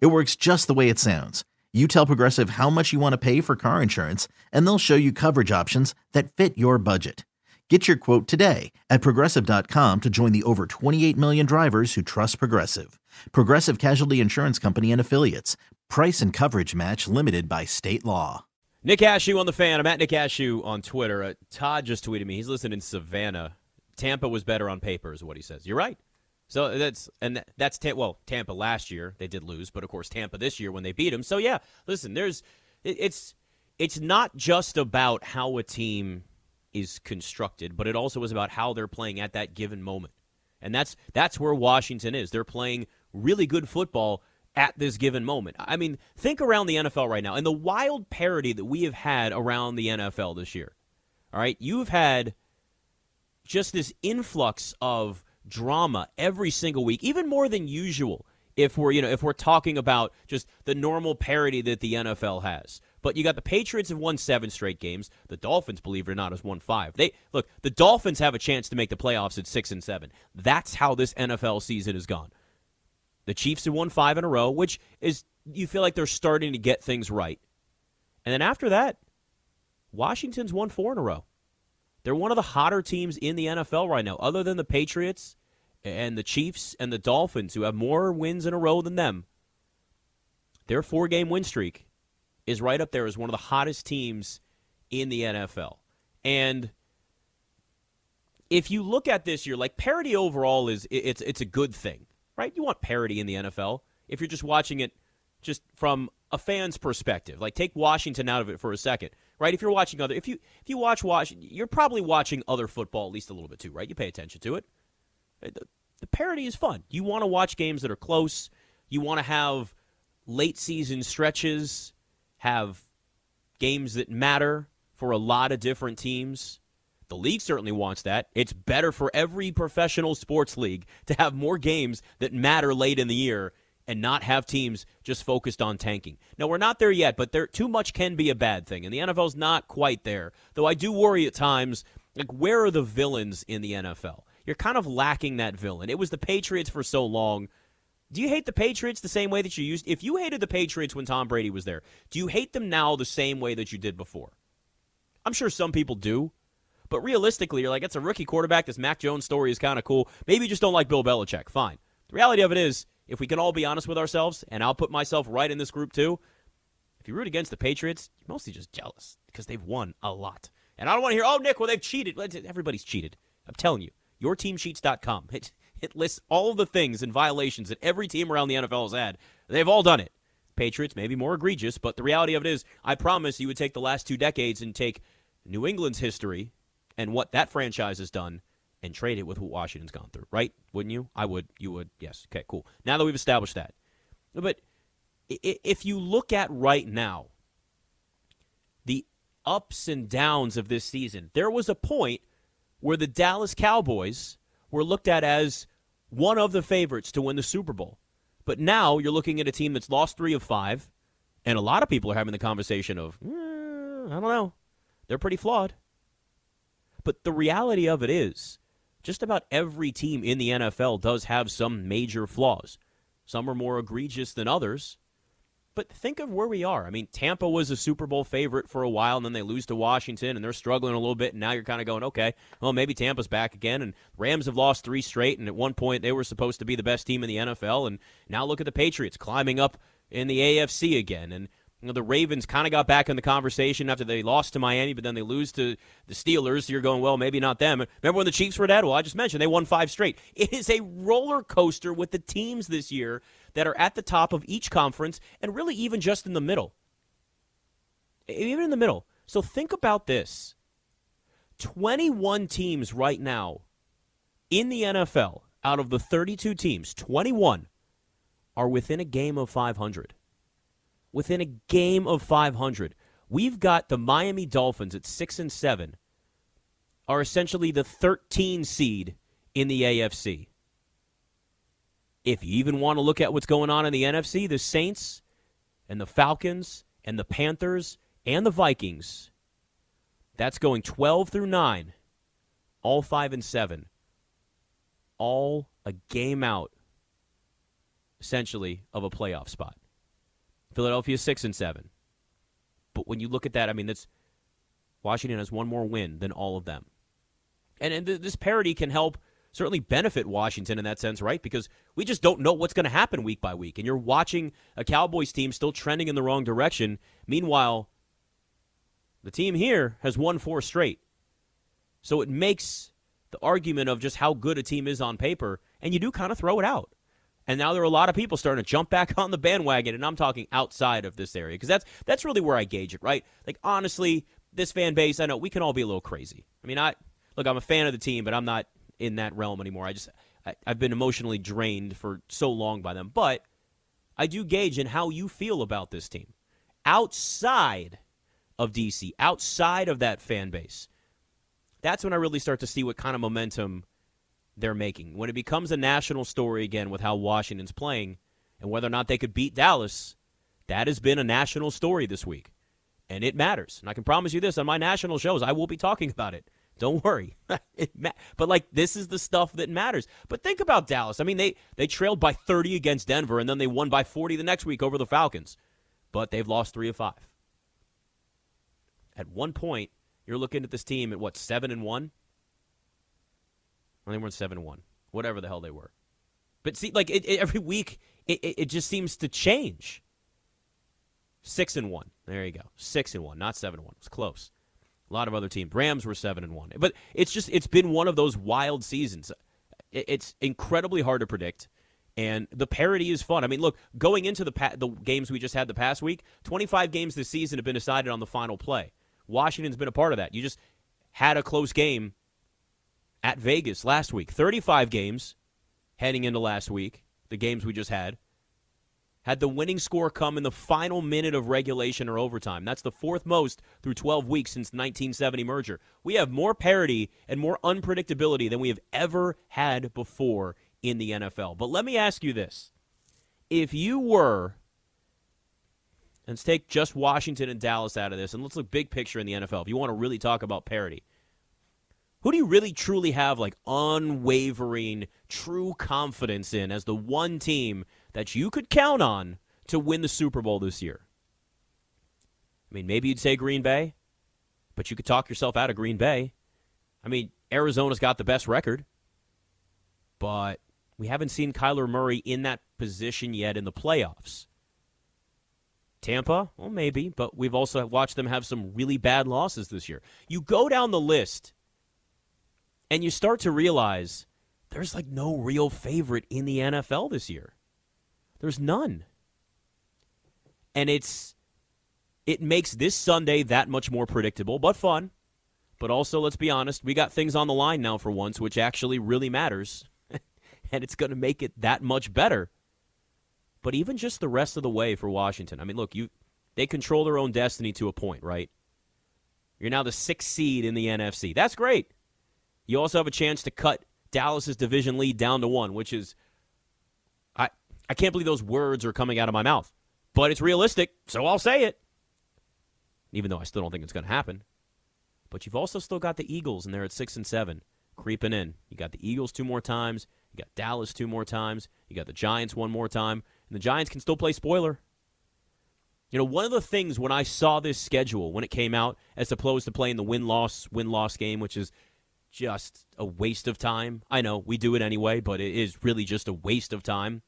It works just the way it sounds. You tell Progressive how much you want to pay for car insurance, and they'll show you coverage options that fit your budget. Get your quote today at progressive.com to join the over 28 million drivers who trust Progressive. Progressive Casualty Insurance Company and Affiliates. Price and coverage match limited by state law. Nick Ashooh on the fan. I'm at Nick Ashooh on Twitter. Uh, Todd just tweeted me. He's listening in Savannah. Tampa was better on paper, is what he says. You're right. So that's and that's well Tampa last year they did lose, but of course Tampa this year when they beat them. So yeah, listen, there's it's it's not just about how a team is constructed, but it also is about how they're playing at that given moment. And that's that's where Washington is. They're playing really good football at this given moment. I mean, think around the NFL right now and the wild parity that we have had around the NFL this year. All right, you've had just this influx of drama every single week, even more than usual. If we're you know if we're talking about just the normal parity that the NFL has, but you got the Patriots have won seven straight games. The Dolphins, believe it or not, has won five. They look the Dolphins have a chance to make the playoffs at six and seven. That's how this NFL season has gone. The Chiefs have won five in a row, which is you feel like they're starting to get things right. And then after that, Washington's won four in a row. They're one of the hotter teams in the NFL right now, other than the Patriots and the Chiefs and the Dolphins, who have more wins in a row than them. Their four game win streak is right up there as one of the hottest teams in the NFL. And if you look at this year, like parity overall is it's it's a good thing, right? You want parity in the NFL. If you're just watching it just from a fan's perspective, like take Washington out of it for a second right? If you're watching other, if you if you watch watch, you're probably watching other football at least a little bit too, right? You pay attention to it. Uh, the, the parity is fun. You want to watch games that are close. You want to have late season stretches, have games that matter for a lot of different teams. The league certainly wants that. It's better for every professional sports league to have more games that matter late in the year and not have teams just focused on tanking. Now we're not there yet, but there too much can be a bad thing, and the NFL's not quite there. Though I do worry at times, like where are the villains in the NFL? You're kind of lacking that villain. It was the Patriots for so long. Do you hate the Patriots the same way that you used? If you hated the Patriots when Tom Brady was there, do you hate them now the same way that you did before? I'm sure some people do. But realistically, you're like, it's a rookie quarterback. This Mac Jones story is kind of cool. Maybe you just don't like Bill Belichick. Fine. The reality of it is, if we can all be honest with ourselves, and I'll put myself right in this group too, if you root against the Patriots, you're mostly just jealous because they've won a lot. And I don't want to hear, oh, Nick, well, they've cheated. Everybody's cheated. I'm telling you, yourteamcheats.com. It, it lists all the things and violations that every team around the NFL has had. They've all done it. Patriots may be more egregious, but the reality of it is, I promise you would take the last two decades and take New England's history and what that franchise has done and trade it with what Washington's gone through, right? Wouldn't you? I would. You would. Yes. Okay, cool. Now that we've established that. But if you look at right now, the ups and downs of this season, there was a point where the Dallas Cowboys were looked at as one of the favorites to win the Super Bowl. But now you're looking at a team that's lost three of five, and a lot of people are having the conversation of, eh, I don't know, they're pretty flawed. But the reality of it is, just about every team in the NFL does have some major flaws. Some are more egregious than others. But think of where we are. I mean, Tampa was a Super Bowl favorite for a while, and then they lose to Washington, and they're struggling a little bit. And now you're kind of going, okay, well, maybe Tampa's back again. And Rams have lost three straight, and at one point they were supposed to be the best team in the NFL. And now look at the Patriots climbing up in the AFC again. And you know, the Ravens kind of got back in the conversation after they lost to Miami, but then they lose to the Steelers. So you're going, well, maybe not them. Remember when the Chiefs were dead? Well, I just mentioned they won five straight. It is a roller coaster with the teams this year that are at the top of each conference and really even just in the middle. Even in the middle. So think about this 21 teams right now in the NFL, out of the 32 teams, 21 are within a game of 500. Within a game of 500. We've got the Miami Dolphins at 6 and 7 are essentially the 13 seed in the AFC. If you even want to look at what's going on in the NFC, the Saints and the Falcons and the Panthers and the Vikings, that's going 12 through 9, all 5 and 7, all a game out, essentially, of a playoff spot. Philadelphia 6 and 7. But when you look at that, I mean, that's Washington has one more win than all of them. And, and th- this parity can help certainly benefit Washington in that sense, right? Because we just don't know what's going to happen week by week. And you're watching a Cowboys team still trending in the wrong direction. Meanwhile, the team here has won four straight. So it makes the argument of just how good a team is on paper, and you do kind of throw it out. And now there are a lot of people starting to jump back on the bandwagon, and I'm talking outside of this area because that's that's really where I gauge it, right? Like honestly, this fan base, I know we can all be a little crazy. I mean, I look, I'm a fan of the team, but I'm not in that realm anymore. I just I, I've been emotionally drained for so long by them. But I do gauge in how you feel about this team outside of DC, outside of that fan base. That's when I really start to see what kind of momentum they're making. When it becomes a national story again with how Washington's playing and whether or not they could beat Dallas, that has been a national story this week. And it matters. And I can promise you this on my national shows, I will be talking about it. Don't worry. ma- but like this is the stuff that matters. But think about Dallas. I mean, they they trailed by 30 against Denver and then they won by 40 the next week over the Falcons. But they've lost 3 of 5. At one point, you're looking at this team at what, 7 and 1? Well, they weren't seven one, Whatever the hell they were. But see like it, it, every week it, it just seems to change. 6 and 1. There you go. 6 and 1, not 7 and 1. It was close. A lot of other teams. Rams were seven and one, but it's just it's been one of those wild seasons. It's incredibly hard to predict, and the parity is fun. I mean, look, going into the pa- the games we just had the past week, 25 games this season have been decided on the final play. Washington's been a part of that. You just had a close game at Vegas last week. 35 games heading into last week, the games we just had had the winning score come in the final minute of regulation or overtime. That's the fourth most through 12 weeks since the 1970 merger. We have more parity and more unpredictability than we have ever had before in the NFL. But let me ask you this. If you were let's take just Washington and Dallas out of this and let's look big picture in the NFL. If you want to really talk about parity, who do you really truly have like unwavering, true confidence in as the one team that you could count on to win the Super Bowl this year? I mean, maybe you'd say Green Bay, but you could talk yourself out of Green Bay. I mean, Arizona's got the best record, but we haven't seen Kyler Murray in that position yet in the playoffs. Tampa, well, maybe, but we've also watched them have some really bad losses this year. You go down the list and you start to realize there's like no real favorite in the NFL this year. There's none. And it's it makes this Sunday that much more predictable, but fun. But also, let's be honest, we got things on the line now for once, which actually really matters. and it's going to make it that much better. But even just the rest of the way for Washington, I mean, look, you they control their own destiny to a point, right? You're now the sixth seed in the NFC. That's great. You also have a chance to cut Dallas's division lead down to one, which is I I can't believe those words are coming out of my mouth. But it's realistic, so I'll say it. Even though I still don't think it's going to happen. But you've also still got the Eagles, and they're at 6 and 7, creeping in. You got the Eagles two more times. You got Dallas two more times. You got the Giants one more time. And the Giants can still play spoiler. You know, one of the things when I saw this schedule when it came out, as opposed to playing the win loss win loss game, which is just a waste of time. I know we do it anyway, but it is really just a waste of time.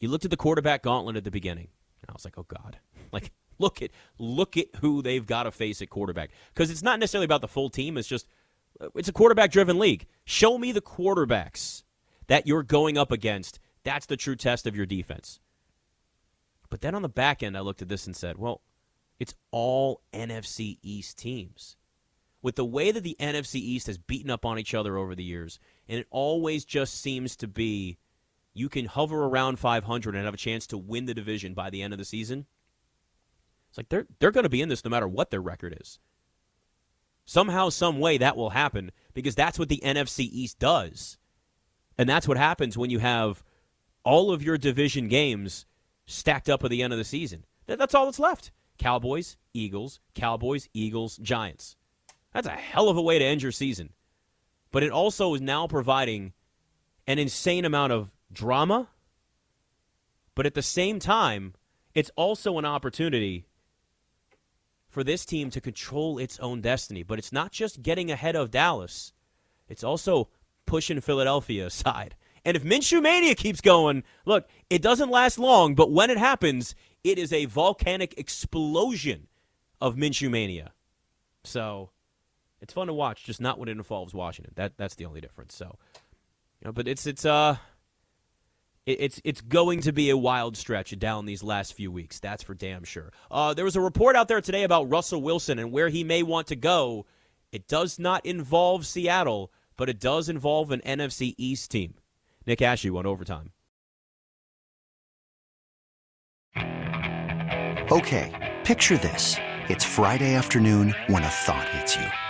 You looked at the quarterback gauntlet at the beginning. And I was like, oh God. Like, look at look at who they've got to face at quarterback. Because it's not necessarily about the full team. It's just uh, it's a quarterback driven league. Show me the quarterbacks that you're going up against. That's the true test of your defense. But then on the back end, I looked at this and said, well, it's all NFC East teams. With the way that the NFC East has beaten up on each other over the years, and it always just seems to be you can hover around 500 and have a chance to win the division by the end of the season. It's like they're they're going to be in this no matter what their record is. Somehow, some way, that will happen because that's what the NFC East does, and that's what happens when you have all of your division games stacked up at the end of the season. That's all that's left: Cowboys, Eagles, Cowboys, Eagles, Giants. That's a hell of a way to end your season. But it also is now providing an insane amount of drama. But at the same time, it's also an opportunity for this team to control its own destiny. But it's not just getting ahead of Dallas, it's also pushing Philadelphia aside. And if Minshew Mania keeps going, look, it doesn't last long, but when it happens, it is a volcanic explosion of Minshew Mania. So it's fun to watch, just not when it involves Washington. That that's the only difference. So, you know, but it's it's uh it's it's going to be a wild stretch down these last few weeks. That's for damn sure. Uh, there was a report out there today about Russell Wilson and where he may want to go. It does not involve Seattle, but it does involve an NFC East team. Nick Ashooh on overtime. Okay, picture this: it's Friday afternoon when a thought hits you.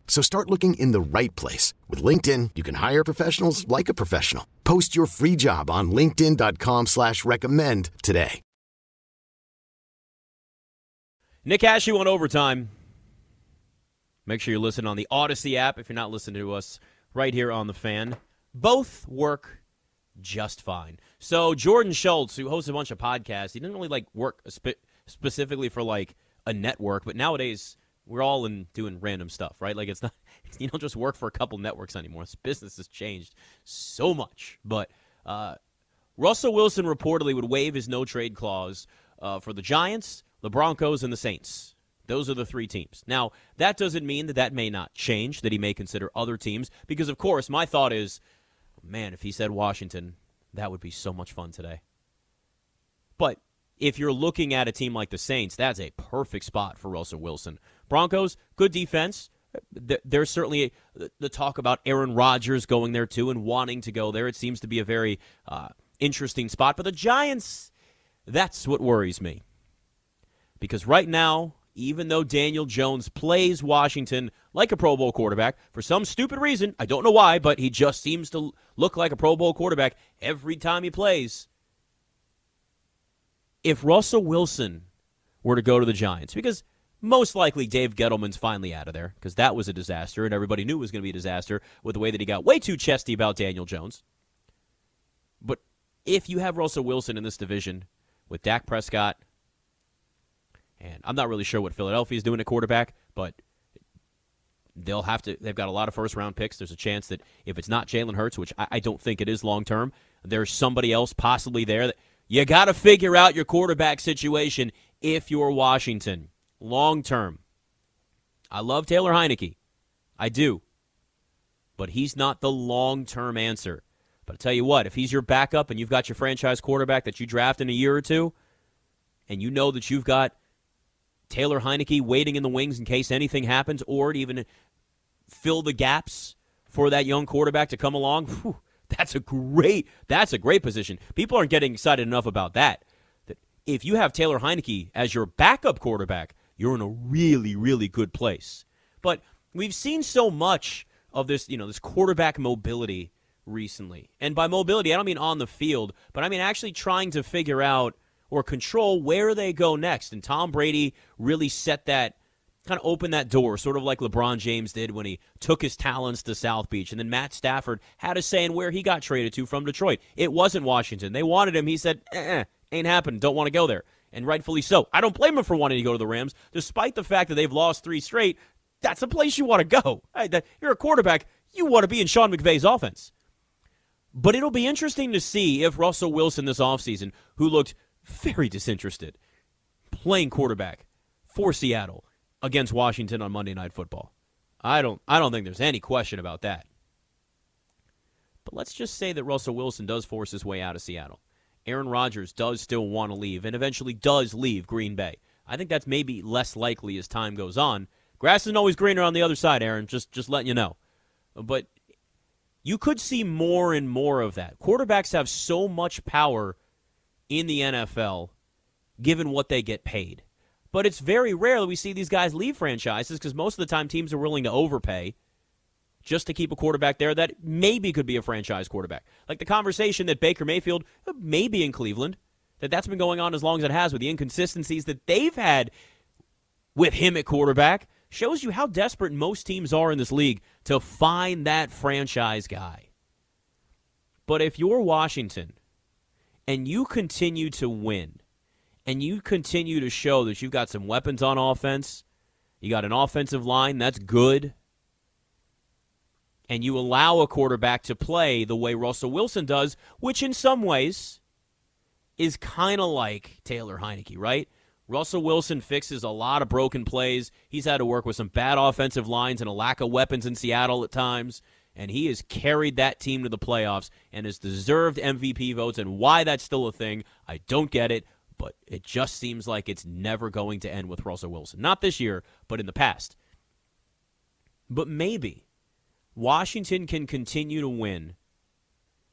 So start looking in the right place. With LinkedIn, you can hire professionals like a professional. Post your free job on linkedin.com slash recommend today. Nick Ashooh on overtime. Make sure you listen on the Odyssey app if you're not listening to us right here on the fan. Both work just fine. So Jordan Schultz, who hosts a bunch of podcasts, he didn't really like work spe- specifically for like a network, but nowadays we're all in doing random stuff, right? Like it's not you don't just work for a couple networks anymore. This business has changed so much. But uh, Russell Wilson reportedly would waive his no trade clause uh, for the Giants, the Broncos, and the Saints. Those are the three teams. Now, that doesn't mean that that may not change, that he may consider other teams, because, of course, my thought is, man, if he said Washington, that would be so much fun today. But if you're looking at a team like the Saints, that's a perfect spot for Russell Wilson. Broncos, good defense. There's certainly the talk about Aaron Rodgers going there too and wanting to go there. It seems to be a very uh, interesting spot. But the Giants, that's what worries me. Because right now, even though Daniel Jones plays Washington like a Pro Bowl quarterback, for some stupid reason, I don't know why, but he just seems to look like a Pro Bowl quarterback every time he plays. If Russell Wilson were to go to the Giants, because most likely Dave Gettleman's finally out of there, because that was a disaster, and everybody knew it was going to be a disaster with the way that he got way too chesty about Daniel Jones. But if you have Russell Wilson in this division with Dak Prescott, and I'm not really sure what Philadelphia is doing at quarterback, but they'll have to. They've got a lot of first round picks. There's a chance that if it's not Jalen Hurts, which I, I don't think it is long term, there's somebody else possibly there. That you got to figure out your quarterback situation if you're Washington long term. I love Taylor Heinicke, I do, but he's not the long term answer. But I tell you what, if he's your backup and you've got your franchise quarterback that you draft in a year or two, and you know that you've got Taylor Heinicke waiting in the wings in case anything happens, or to even fill the gaps for that young quarterback to come along, whew, that's a great that's a great position. People aren't getting excited enough about that. That if you have Taylor Heinicke as your backup quarterback, you're in a really really good place. But we've seen so much of this, you know, this quarterback mobility recently. And by mobility, I don't mean on the field, but I mean actually trying to figure out or control where they go next. And Tom Brady really set that kind of opened that door, sort of like LeBron James did when he took his talents to South Beach. And then Matt Stafford had a say in where he got traded to from Detroit. It wasn't Washington. They wanted him. He said, eh, ain't happening. Don't want to go there. And rightfully so. I don't blame him for wanting to go to the Rams, despite the fact that they've lost three straight. That's a place you want to go. You're a quarterback. You want to be in Sean McVay's offense. But it'll be interesting to see if Russell Wilson this offseason, who looked very disinterested, playing quarterback for Seattle against Washington on Monday Night Football. I don't I don't think there's any question about that. But let's just say that Russell Wilson does force his way out of Seattle. Aaron Rodgers does still want to leave and eventually does leave Green Bay. I think that's maybe less likely as time goes on. Grass isn't always greener on the other side, Aaron, just just letting you know. But you could see more and more of that. Quarterbacks have so much power in the NFL given what they get paid. But it's very rare that we see these guys leave franchises because most of the time teams are willing to overpay just to keep a quarterback there that maybe could be a franchise quarterback. Like the conversation that Baker Mayfield uh, may be in Cleveland, that that's been going on as long as it has with the inconsistencies that they've had with him at quarterback shows you how desperate most teams are in this league to find that franchise guy. But if you're Washington and you continue to win, and you continue to show that you've got some weapons on offense, you got an offensive line that's good, and you allow a quarterback to play the way Russell Wilson does, which in some ways is kind of like Taylor Heinicke, right? Russell Wilson fixes a lot of broken plays. He's had to work with some bad offensive lines and a lack of weapons in Seattle at times. And he has carried that team to the playoffs and has deserved MVP votes. And why that's still a thing, I don't get it but it just seems like it's never going to end with Russell Wilson. Not this year, but in the past. But maybe Washington can continue to win,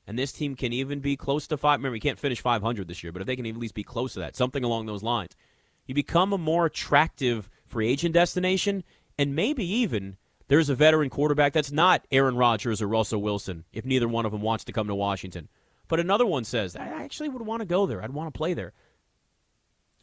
and this team can even be close to five. Remember, we can't finish 500 this year, but if they can at least be close to that, something along those lines, you become a more attractive free agent destination, and maybe even there's a veteran quarterback that's not Aaron Rodgers or Russell Wilson, if neither one of them wants to come to Washington. But another one says, I actually would want to go there. I'd want to play there.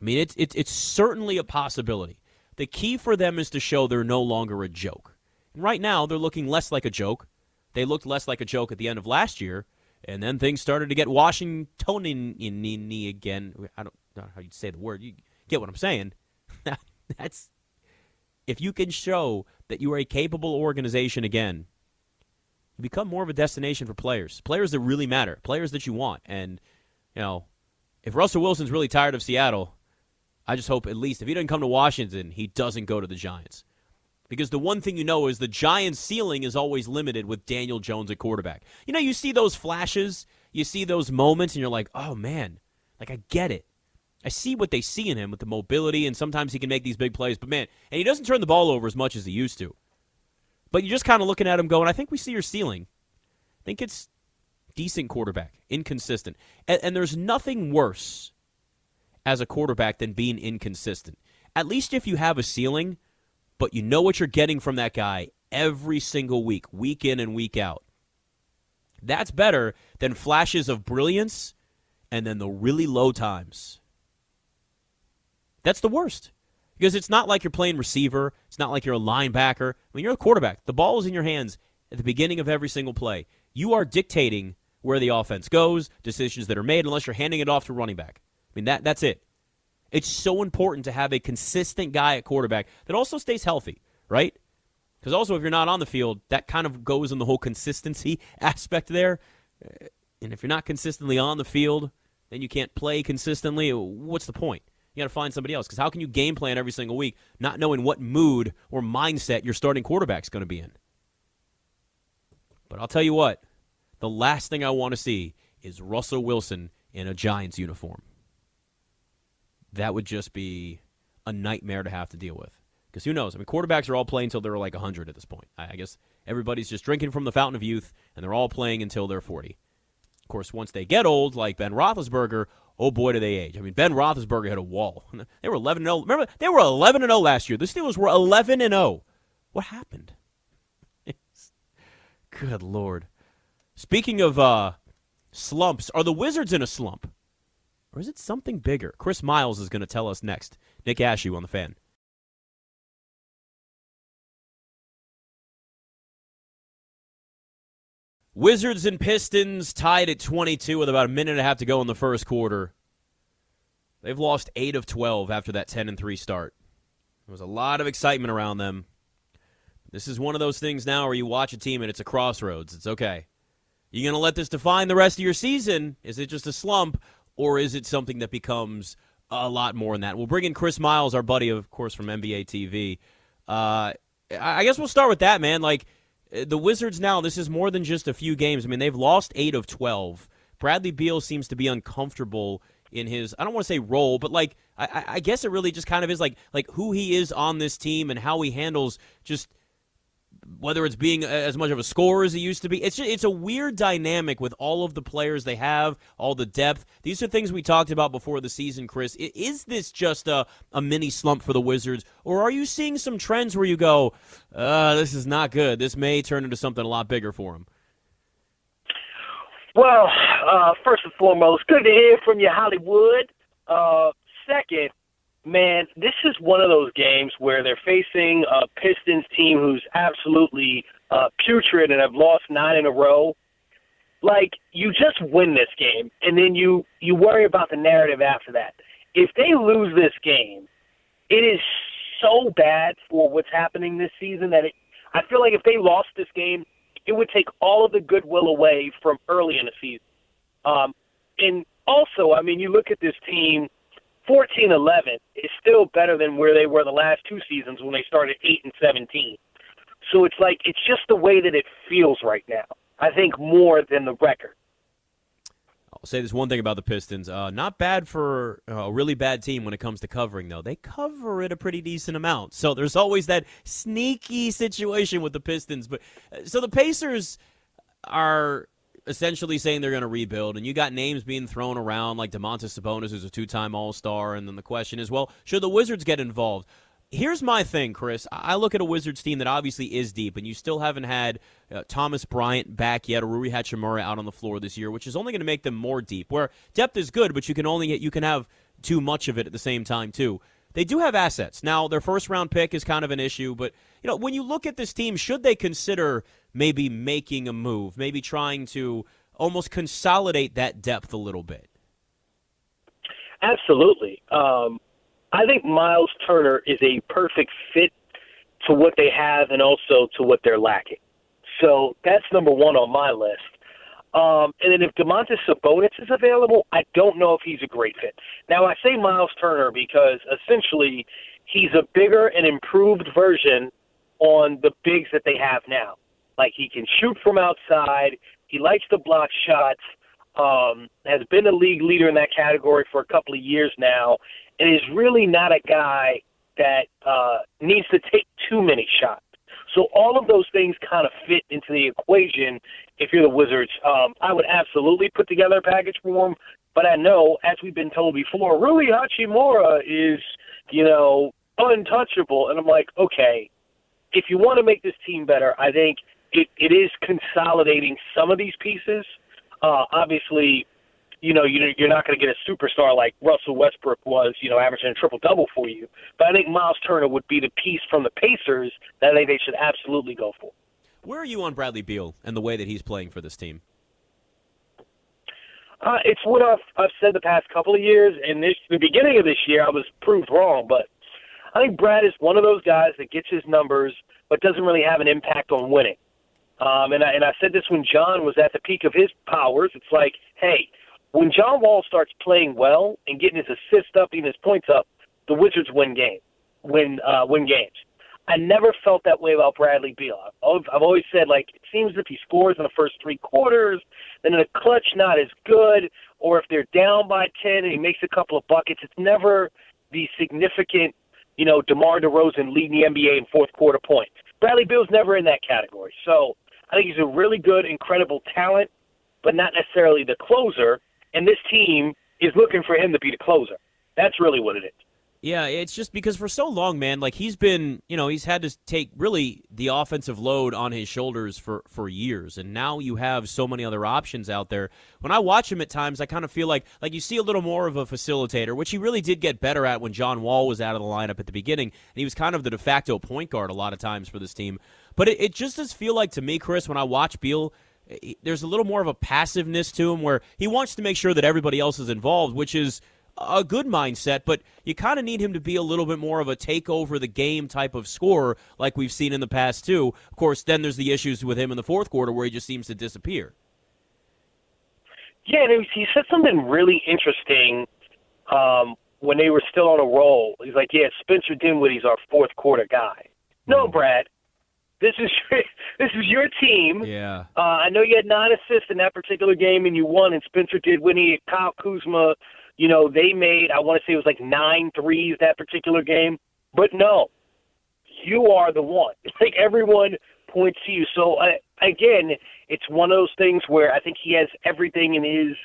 I mean, it's, it's, it's certainly a possibility. The key for them is to show they're no longer a joke. And right now, they're looking less like a joke. They looked less like a joke at the end of last year, and then things started to get Washingtonian again. I don't know how you'd say the word. You get what I'm saying. That's if you can show that you are a capable organization again, you become more of a destination for players, players that really matter, players that you want. And you know, if Russell Wilson's really tired of Seattle, I just hope at least if he doesn't come to Washington, he doesn't go to the Giants. Because the one thing you know is the Giants' ceiling is always limited with Daniel Jones at quarterback. You know, you see those flashes, you see those moments, and you're like, oh man, like I get it. I see what they see in him with the mobility, and sometimes he can make these big plays, but man, and he doesn't turn the ball over as much as he used to. But you're just kind of looking at him going, I think we see your ceiling. I think it's decent quarterback, inconsistent. And, and there's nothing worse as a quarterback than being inconsistent. At least if you have a ceiling, but you know what you're getting from that guy every single week, week in and week out. That's better than flashes of brilliance and then the really low times. That's the worst. Because it's not like you're playing receiver, it's not like you're a linebacker. When you're a quarterback, the ball is in your hands at the beginning of every single play. You are dictating where the offense goes, decisions that are made, unless you're handing it off to running back. I mean, that that's it. It's so important to have a consistent guy at quarterback that also stays healthy, right? Because also, if you're not on the field, that kind of goes in the whole consistency aspect there. Uh, and if you're not consistently on the field, then you can't play consistently. What's the point? You got to find somebody else. Because how can you game plan every single week not knowing what mood or mindset your starting quarterback's going to be in? But I'll tell you what, the last thing I want to see is Russell Wilson in a Giants uniform. That would just be a nightmare to have to deal with. Because who knows? I mean, quarterbacks are all playing until they're like 100 at this point. I guess everybody's just drinking from the fountain of youth, and they're all playing until they're 40. Of course, once they get old, like Ben Roethlisberger, oh boy, do they age. I mean, Ben Roethlisberger hit a wall. They were 11 0. Remember, they were 11 0 last year. The Steelers were 11 and 0. What happened? Good Lord. Speaking of uh, slumps, are the Wizards in a slump? Or is it something bigger? Chris Miles is going to tell us next. Nick Ashooh on the fan. Wizards and Pistons tied at 22 with about a minute and a half to go in the first quarter. They've lost 8 of 12 after that 10 and 3 start. There was a lot of excitement around them. This is one of those things now where you watch a team and it's a crossroads. It's okay. You going to let this define the rest of your season? Is it just a slump or is it something that becomes a lot more than that? We'll bring in Chris Miles, our buddy, of course, from NBA TV. Uh, I guess we'll start with that, man. Like, uh, the Wizards now, this is more than just a few games. I mean, they've lost eight of 12. Bradley Beal seems to be uncomfortable in his I don't want to say role, but like I, I, guess it really just kind of is like like who he is on this team and how he handles just whether it's being as much of a scorer as he used to be. It's just, it's a weird dynamic with all of the players they have, all the depth. These are things we talked about before the season, Chris. Is this just a, a mini slump for the Wizards, or are you seeing some trends where you go, uh, this is not good. This may turn into something a lot bigger for them? Well, uh, first and foremost, good to hear from you, Hollywood. Uh, second, man, this is one of those games where they're facing a Pistons team who's absolutely uh, putrid and have lost nine in a row. Like you just win this game, and then you you worry about the narrative after that. If they lose this game, it is so bad for what's happening this season that it. I feel like if they lost this game, it would take all of the goodwill away from early in the season. Um, and also, I mean, you look at this team 14 11 is still better than where they were the last two seasons when they started 8 and 17. So it's like, it's just the way that it feels right now. I think more than the record. I'll say this one thing about the Pistons. Uh, not bad for a really bad team when it comes to covering, though. They cover it a pretty decent amount. So there's always that sneaky situation with the Pistons. But uh, so the Pacers are essentially saying they're going to rebuild, and you got names being thrown around like Domantas Sabonis, who's a two-time All-Star, and then the question is, well, should the Wizards get involved? Here's my thing, Chris. I look at a Wizards team that obviously is deep, and you still haven't had uh, Thomas Bryant back yet, or Rui Hachimura out on the floor this year, which is only going to make them more deep. Where depth is good, but you can only you can have too much of it at the same time too. They do have assets. Now, their first round pick is kind of an issue, but you know, when you look at this team, should they consider maybe making a move, maybe trying to almost consolidate that depth a little bit? Absolutely. Um, I think Miles Turner is a perfect fit to what they have and also to what they're lacking. So that's number one on my list. Um, and then if Domantas Sabonis is available, I don't know if he's a great fit. Now I say Miles Turner because essentially he's a bigger and improved version on the bigs that they have now. Like he can shoot from outside. He likes to block shots. Um, has been a league leader in that category for a couple of years now, and is really not a guy that uh, needs to take too many shots. So all of those things kind of fit into the equation. If you're the Wizards, um, I would absolutely put together a package for him. But I know, as we've been told before, Rui Hachimura is, you know, untouchable. And I'm like, okay, if you want to make this team better, I think it, it is consolidating some of these pieces. Uh, obviously, you know, you're not going to get a superstar like Russell Westbrook was, you know, averaging a triple double for you. But I think Miles Turner would be the piece from the Pacers that I think they should absolutely go for. Where are you on Bradley Beal and the way that he's playing for this team? Uh, it's what I've, I've said the past couple of years, and this the beginning of this year I was proved wrong. But I think Brad is one of those guys that gets his numbers but doesn't really have an impact on winning. Um, and I, and I said this when John was at the peak of his powers. It's like, hey, when John Wall starts playing well and getting his assists up, even his points up, the Wizards win game, win uh, win games. I never felt that way about Bradley Beal. I've, I've always said like it seems if he scores in the first three quarters, then in the clutch not as good, or if they're down by ten and he makes a couple of buckets, it's never the significant, you know, DeMar DeRozan leading the NBA in fourth quarter points. Bradley Beal's never in that category. So I think he's a really good, incredible talent, but not necessarily the closer. And this team is looking for him to be the closer. That's really what it is. Yeah, it's just because for so long, man, like he's been, you know, he's had to take really the offensive load on his shoulders for for years, and now you have so many other options out there. When I watch him at times, I kind of feel like like you see a little more of a facilitator, which he really did get better at when John Wall was out of the lineup at the beginning, and he was kind of the de facto point guard a lot of times for this team. But it, it just does feel like to me, Chris, when I watch Beal, there's a little more of a passiveness to him where he wants to make sure that everybody else is involved, which is a good mindset, but you kind of need him to be a little bit more of a take over the game type of scorer like we've seen in the past too. Of course, then there's the issues with him in the fourth quarter where he just seems to disappear. Yeah, and he said something really interesting um, when they were still on a roll. He's like, "Yeah, Spencer Dinwiddie's our fourth quarter guy." No, mm-hmm. Brad, this is your, this is your team. Yeah. Uh, I know you had nine assists in that particular game, and you won. And Spencer Dinwiddie, Kyle Kuzma you know, they made, I want to say it was like nine threes that particular game. But no, you are the one. Like everyone points to you. So uh, again, it's one of those things where I think he has everything in his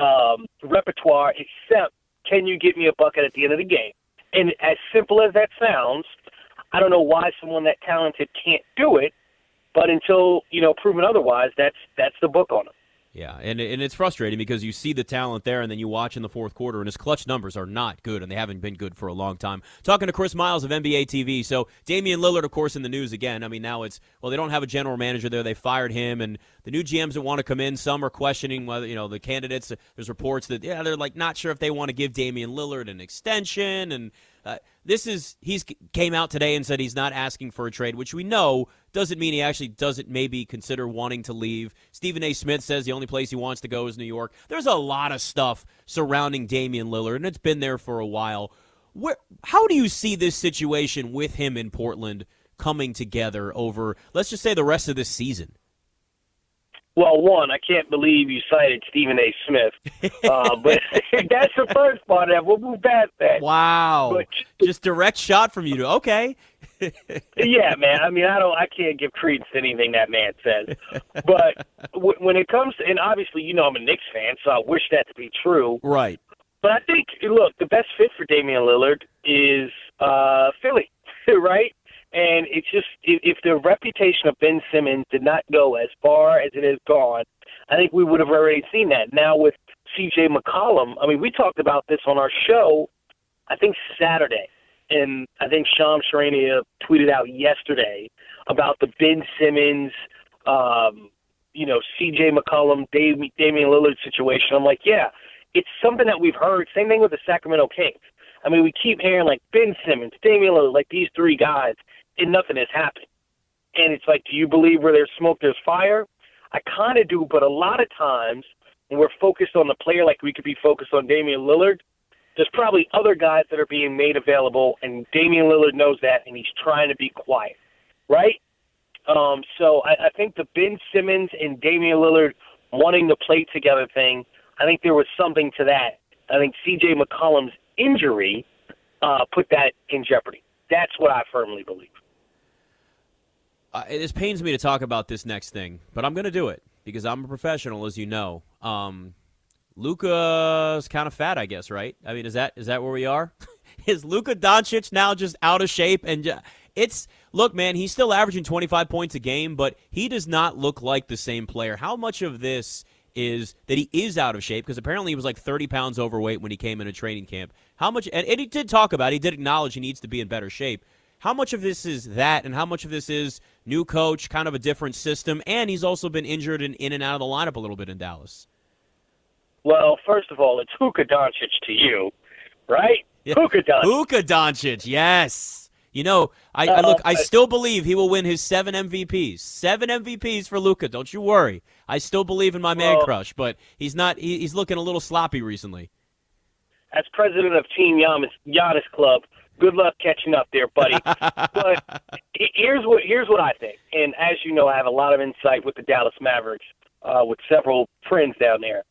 um, repertoire except can you get me a bucket at the end of the game? And as simple as that sounds, I don't know why someone that talented can't do it. But until you know proven otherwise, that's that's the book on him. Yeah, and and it's frustrating because you see the talent there, and then you watch in the fourth quarter, and his clutch numbers are not good, and they haven't been good for a long time. Talking to Chris Miles of NBA TV. So Damian Lillard, of course, in the news again. I mean, now it's well, they don't have a general manager there; they fired him, and the new GMs that want to come in, some are questioning whether you know the candidates. There's reports that yeah, they're like not sure if they want to give Damian Lillard an extension, and uh, this is he's came out today and said he's not asking for a trade, which we know doesn't mean he actually doesn't maybe consider wanting to leave. Stephen A. Smith says the only place he wants to go is New York. There's a lot of stuff surrounding Damian Lillard, and it's been there for a while. Where how do you see this situation with him in Portland coming together over let's just say the rest of this season? Well, one, I can't believe you cited Stephen A. Smith, uh, but that's the first part of it. We'll move past that. Wow, but, just direct shot from you to okay. yeah, man. I mean, I don't, I can't give credence to anything that man says. But w- when it comes to, and obviously, you know, I'm a Knicks fan, so I wish that to be true. Right. But I think, look, the best fit for Damian Lillard is uh, Philly, right? And it's just if the reputation of Ben Simmons did not go as far as it has gone, I think we would have already seen that. Now with C.J. McCollum, I mean, we talked about this on our show, I think Saturday, and I think Shams Charania tweeted out yesterday about the Ben Simmons, um, you know, C.J. McCollum, Damian Lillard situation. I'm like, yeah, it's something that we've heard. Same thing with the Sacramento Kings. I mean, we keep hearing like Ben Simmons, Damian Lillard, like these three guys, and nothing has happened. And it's like, do you believe where there's smoke, there's fire? I kind of do, but a lot of times when we're focused on the player, like we could be focused on Damian Lillard, there's probably other guys that are being made available, and Damian Lillard knows that, and he's trying to be quiet, right? Um, so I, I think the Ben Simmons and Damian Lillard wanting to play together thing, I think there was something to that. I think C.J. McCollum's injury uh, put that in jeopardy. That's what I firmly believe. Uh, it pains me to talk about this next thing, but I'm going to do it because I'm a professional, as you know. Um, Luka's kind of fat, I guess, right? I mean, is that is that where we are? is Luka Doncic now just out of shape? And it's look, man, he's still averaging 25 points a game, but he does not look like the same player. How much of this is that he is out of shape because apparently he was like 30 pounds overweight when he came into training camp. How much, and, and he did talk about, it, he did acknowledge he needs to be in better shape. How much of this is that, and how much of this is new coach, kind of a different system, and he's also been injured and in and out of the lineup a little bit in Dallas? Well, first of all, it's Luka Doncic to you, right? Yeah. Luka Doncic. Luka Doncic, yes. You know, I, I look. I uh, still believe he will win his seven MVPs. Seven MVPs for Luka. Don't you worry. I still believe in my man Well- crush, but he's not. He, he's looking a little sloppy recently. as president of Team Giannis, Giannis Club, good luck catching up there, buddy. but here's what here's what I think, and as you know, I have a lot of insight with the Dallas Mavericks, uh, with several friends down there.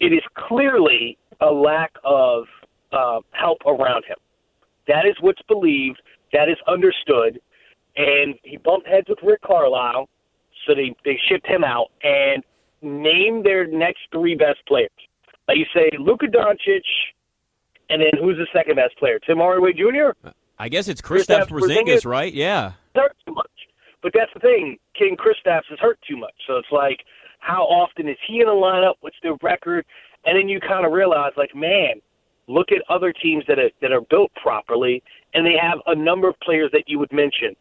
It is clearly a lack of uh, help around him. That is what's believed. That is understood. And he bumped heads with Rick Carlisle, so they they shipped him out and named their next three best players. Like you say, Luka Doncic, and then who's the second best player? Tim Hardaway Jr. I guess it's Kristaps Porzingis, right? Yeah. hurt too much. But that's the thing. King Kristaps is hurt too much. So it's like, how often is he in the lineup? What's their record? And then you kind of realize, like, man, look at other teams that are that are built properly, and they have a number of players that you would mention,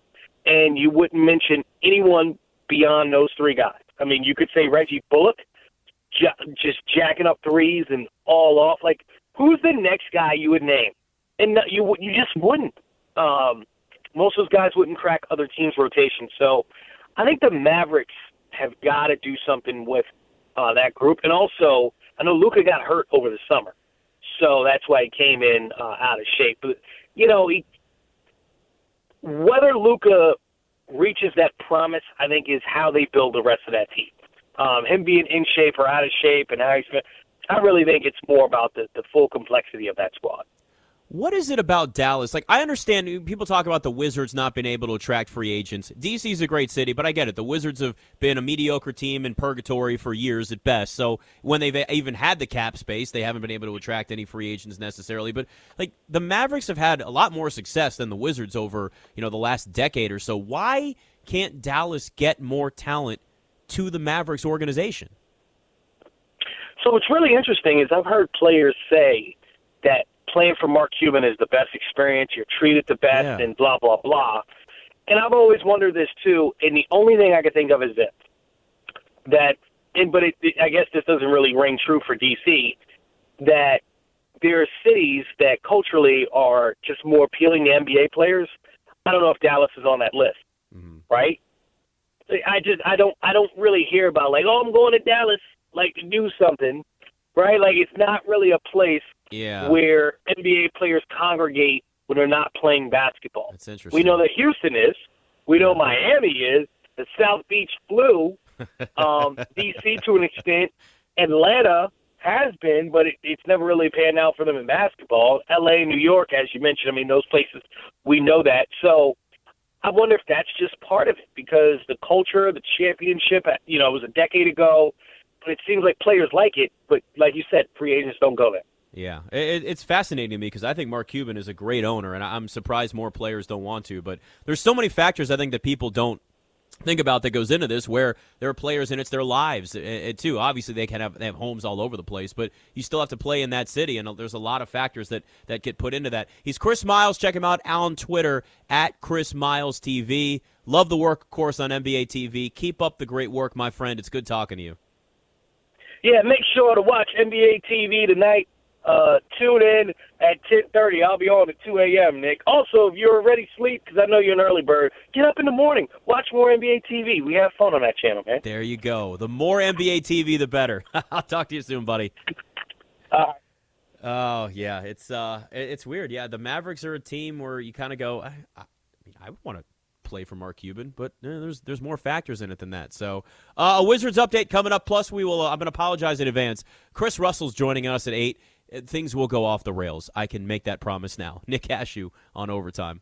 and you wouldn't mention anyone beyond those three guys. I mean, you could say Reggie Bullock, just jacking up threes and all off. Like, the next guy you would name? And you you just wouldn't. Um, most of those guys wouldn't crack other teams' rotations. So I think the Mavericks have got to do something with uh, that group. And also, I know Luka got hurt over the summer, so that's why he came in uh, out of shape. But you know, he, whether Luka reaches that promise, I think, is how they build the rest of that team. Um, him being in shape or out of shape, and how he's. I really think it's more about the, the full complexity of that squad. What is it about Dallas? Like, I understand people talk about the Wizards not being able to attract free agents. DC is a great city, but I get it. The Wizards have been a mediocre team in purgatory for years at best. So when they've even had the cap space, they haven't been able to attract any free agents necessarily. But like the Mavericks have had a lot more success than the Wizards over you know the last decade or so. Why can't Dallas get more talent to the Mavericks organization? So what's really interesting is I've heard players say that playing for Mark Cuban is the best experience. You're treated the best, Yeah. and blah blah blah. And I've always wondered this too. And the only thing I can think of is this: that, and but it, it, I guess this doesn't really ring true for DC. That there are cities that culturally are just more appealing to NBA players. I don't know if Dallas is on that list, mm-hmm. right? I just I don't I don't really hear about like oh I'm going to Dallas like to do something, right? Like it's not really a place Yeah, where NBA players congregate when they're not playing basketball. that's interesting. We know that Houston is. We know Miami is. The South Beach Blue, um, DC to an extent, Atlanta has been, but it, it's never really panned out for them in basketball. LA, New York, as you mentioned, I mean those places we know that. So I wonder if that's just part of it because the culture, the championship, you know, it was a decade ago, but it seems like players like it. But like you said, free agents don't go there. Yeah, it, it's fascinating to me because I think Mark Cuban is a great owner, and I'm surprised more players don't want to. But there's so many factors I think that people don't think about that goes into this, where there are players and it's their lives uh, too. Obviously, they can have they have homes all over the place, but you still have to play in that city, and there's a lot of factors that that get put into that. He's Chris Miles. Check him out on Twitter at Chris Miles TV. Love the work, of course, on NBA TV. Keep up the great work, my friend. It's good talking to you. Yeah, make sure to watch NBA TV tonight. Uh, tune in at 10:30. I'll be on at 2 a.m. Nick. Also, if you're already asleep, because I know you're an early bird, get up in the morning. Watch more NBA TV. We have fun on that channel, man. There you go. The more NBA TV, the better. I'll talk to you soon, buddy. Uh, Oh yeah, it's uh, it's weird. Yeah, the Mavericks are a team where you kind of go, I, I, I mean, I would want to play for Mark Cuban, but eh, there's there's more factors in it than that. So, uh, a Wizards update coming up. Plus, we will. Uh, I'm going to apologize in advance. Chris Russell's joining us at eight. Things will go off the rails. I can make that promise now. Nick Ashooh on overtime.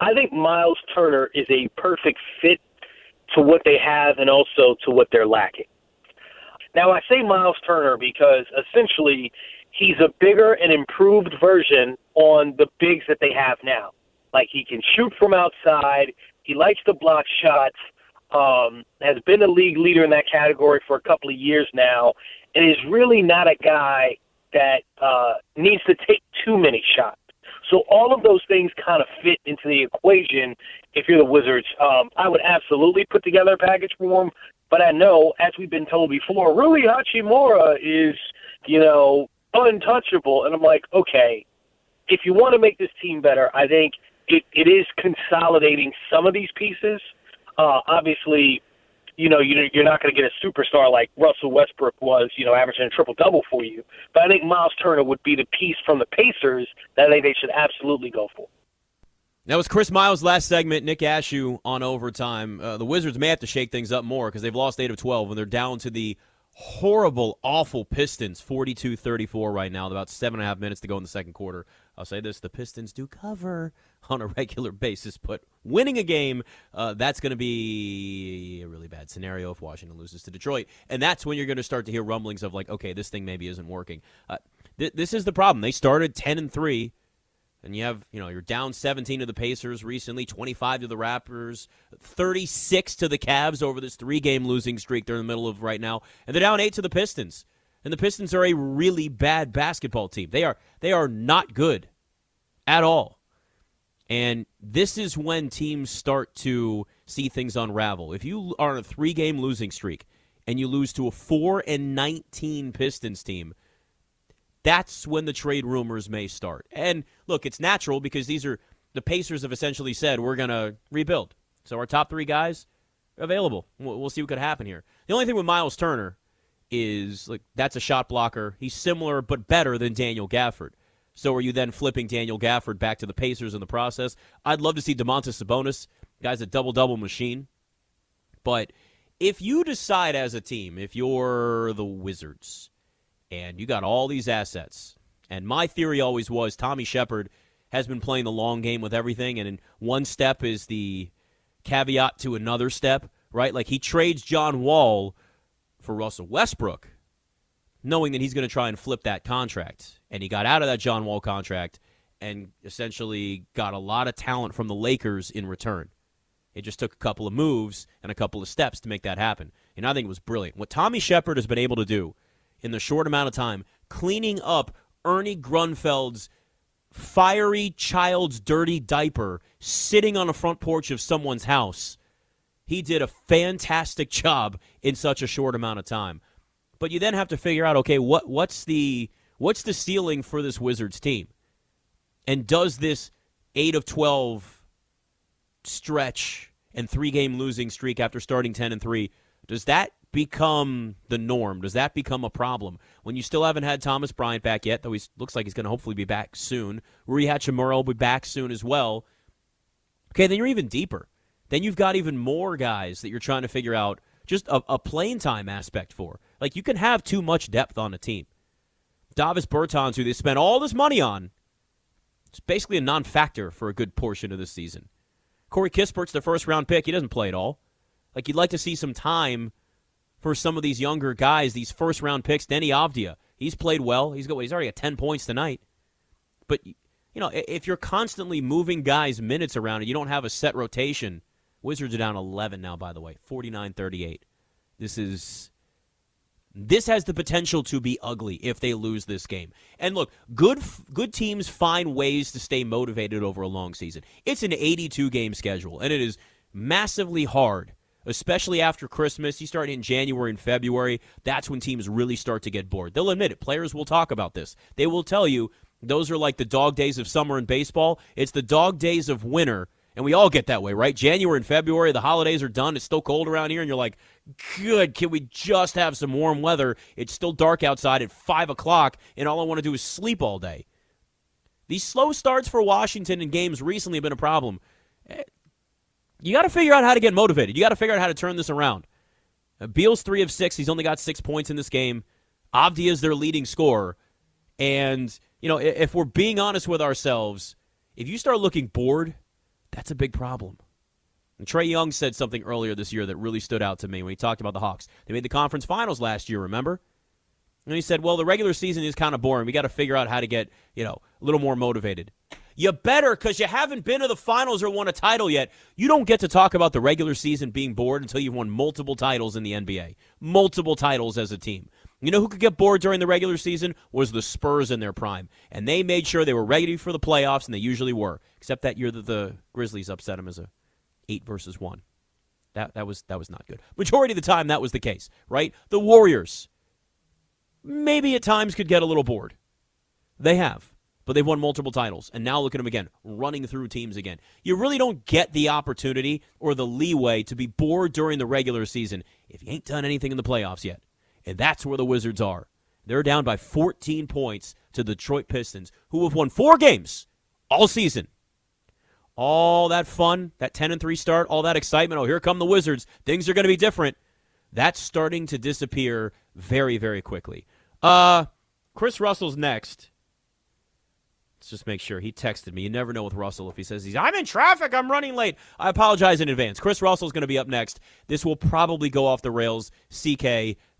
I think Miles Turner is a perfect fit to what they have and also to what they're lacking. Now, I say Miles Turner because essentially he's a bigger and improved version on the bigs that they have now. Like he can shoot from outside, he likes to block shots, um, has been a league leader in that category for a couple of years now, and is really not a guy that uh, needs to take too many shots. So all of those things kind of fit into the equation. If you're the Wizards, um, I would absolutely put together a package for him. But I know, as we've been told before, Rui Hachimura is, you know, untouchable. And I'm like, okay, if you want to make this team better, I think it, it is consolidating some of these pieces. Uh, obviously, you know, you're not going to get a superstar like Russell Westbrook was, you know, averaging a triple double for you. But I think Miles Turner would be the piece from the Pacers that I think they should absolutely go for. That was Chris Miles' last segment. Nick Ashooh on overtime. Uh, the Wizards may have to shake things up more because they've lost 8 of 12 and they're down to the horrible, awful Pistons, 42 34 right now, about seven and a half minutes to go in the second quarter. I'll say this the Pistons do cover on a regular basis, but winning a game, uh, that's going to be a really bad scenario if Washington loses to Detroit. And that's when you're going to start to hear rumblings of, like, okay, this thing maybe isn't working. Uh, th- this is the problem. They started 10 and 3. And you have, you know, you're down 17 to the Pacers recently, 25 to the Raptors, 36 to the Cavs over this three game losing streak they're in the middle of right now. And they're down 8 to the Pistons. And the Pistons are a really bad basketball team. They are they are not good at all. And this is when teams start to see things unravel. If you are on a three game losing streak and you lose to a 4 and 19 Pistons team, that's when the trade rumors may start. And look, it's natural because these are the Pacers have essentially said we're going to rebuild. So our top 3 guys available. We'll see what could happen here. The only thing with Miles Turner is like that's a shot blocker. He's similar but better than Daniel Gafford. So are you then flipping Daniel Gafford back to the Pacers in the process? I'd love to see Domantas Sabonis. Guy's a double double machine. But if you decide as a team, if you're the Wizards and you got all these assets, and my theory always was Tommy Sheppard has been playing the long game with everything, and one step is the caveat to another step, right? Like he trades John Wall for Russell Westbrook knowing that he's going to try and flip that contract. And he got out of that John Wall contract and essentially got a lot of talent from the Lakers in return. It just took a couple of moves and a couple of steps to make that happen. And I think it was brilliant. What Tommy Sheppard has been able to do in the short amount of time, cleaning up Ernie Grunfeld's fiery child's dirty diaper sitting on a front porch of someone's house. He did a fantastic job in such a short amount of time. But you then have to figure out, okay, what what's the what's the ceiling for this Wizards team? And does this eight of twelve stretch and three game losing streak after starting ten and three, does that become the norm? Does that become a problem when you still haven't had Thomas Bryant back yet? Though he looks like he's going to hopefully be back soon. Rui Hachimura will be back soon as well. Okay, then you're even deeper. Then you've got even more guys that you're trying to figure out just a, a playing time aspect for. Like you can have too much depth on a team. Davis Bertans, who they spent all this money on, it's basically a non-factor for a good portion of the season. Corey Kispert's the first round pick. He doesn't play at all. Like you'd like to see some time for some of these younger guys, these first round picks. Deni Avdija, he's played well. He's got he's already got ten points tonight. But you know, if you're constantly moving guys minutes around and you don't have a set rotation, Wizards are down 11 now. By the way, 49-38. This is this has the potential to be ugly if they lose this game. And look, good good teams find ways to stay motivated over a long season. It's an 82 game schedule and it is massively hard, especially after Christmas. You start in January and February, that's when teams really start to get bored. They'll admit it. Players will talk about this. They will tell you those are like the dog days of summer in baseball. It's the dog days of winter. And we all get that way, right? January and February, the holidays are done. It's still cold around here, and you're like, good, can we just have some warm weather? It's still dark outside at 5 o'clock, and all I want to do is sleep all day. These slow starts for Washington in games recently have been a problem. Eh, you got to figure out how to get motivated. You got to figure out how to turn this around. Uh, Beal's three of six. He's only got six points in this game. Avdija is their leading scorer. And, you know, if we're being honest with ourselves, if you start looking bored, that's a big problem. And Trae Young said something earlier this year that really stood out to me when he talked about the Hawks. They made the conference finals last year, remember? And he said, well, the regular season is kind of boring. We got to figure out how to get, you know, a little more motivated. You better because you haven't been to the finals or won a title yet. You don't get to talk about the regular season being bored until you've won multiple titles in the NBA. Multiple titles as a team. You know who could get bored during the regular season? Was the Spurs in their prime. And they made sure they were ready for the playoffs, and they usually were. Except that year that the Grizzlies upset them as a eight versus one. That that was that was not good. Majority of the time that was the case, right? The Warriors maybe at times could get a little bored. They have but they've won multiple titles. And now look at them again, running through teams again. You really don't get the opportunity or the leeway to be bored during the regular season if you ain't done anything in the playoffs yet. And that's where the Wizards are. They're down by 14 points to the Detroit Pistons, who have won four games all season. All that fun, that 10 and 3 start, all that excitement. Oh, here come the Wizards. Things are going to be different. That's starting to disappear very, very quickly. Uh, Chris Russell's next. Let's just make sure. He texted me. You never know with Russell if he says he's I'm in traffic, I'm running late. I apologize in advance. Chris Russell's going to be up next. This will probably go off the rails. CK,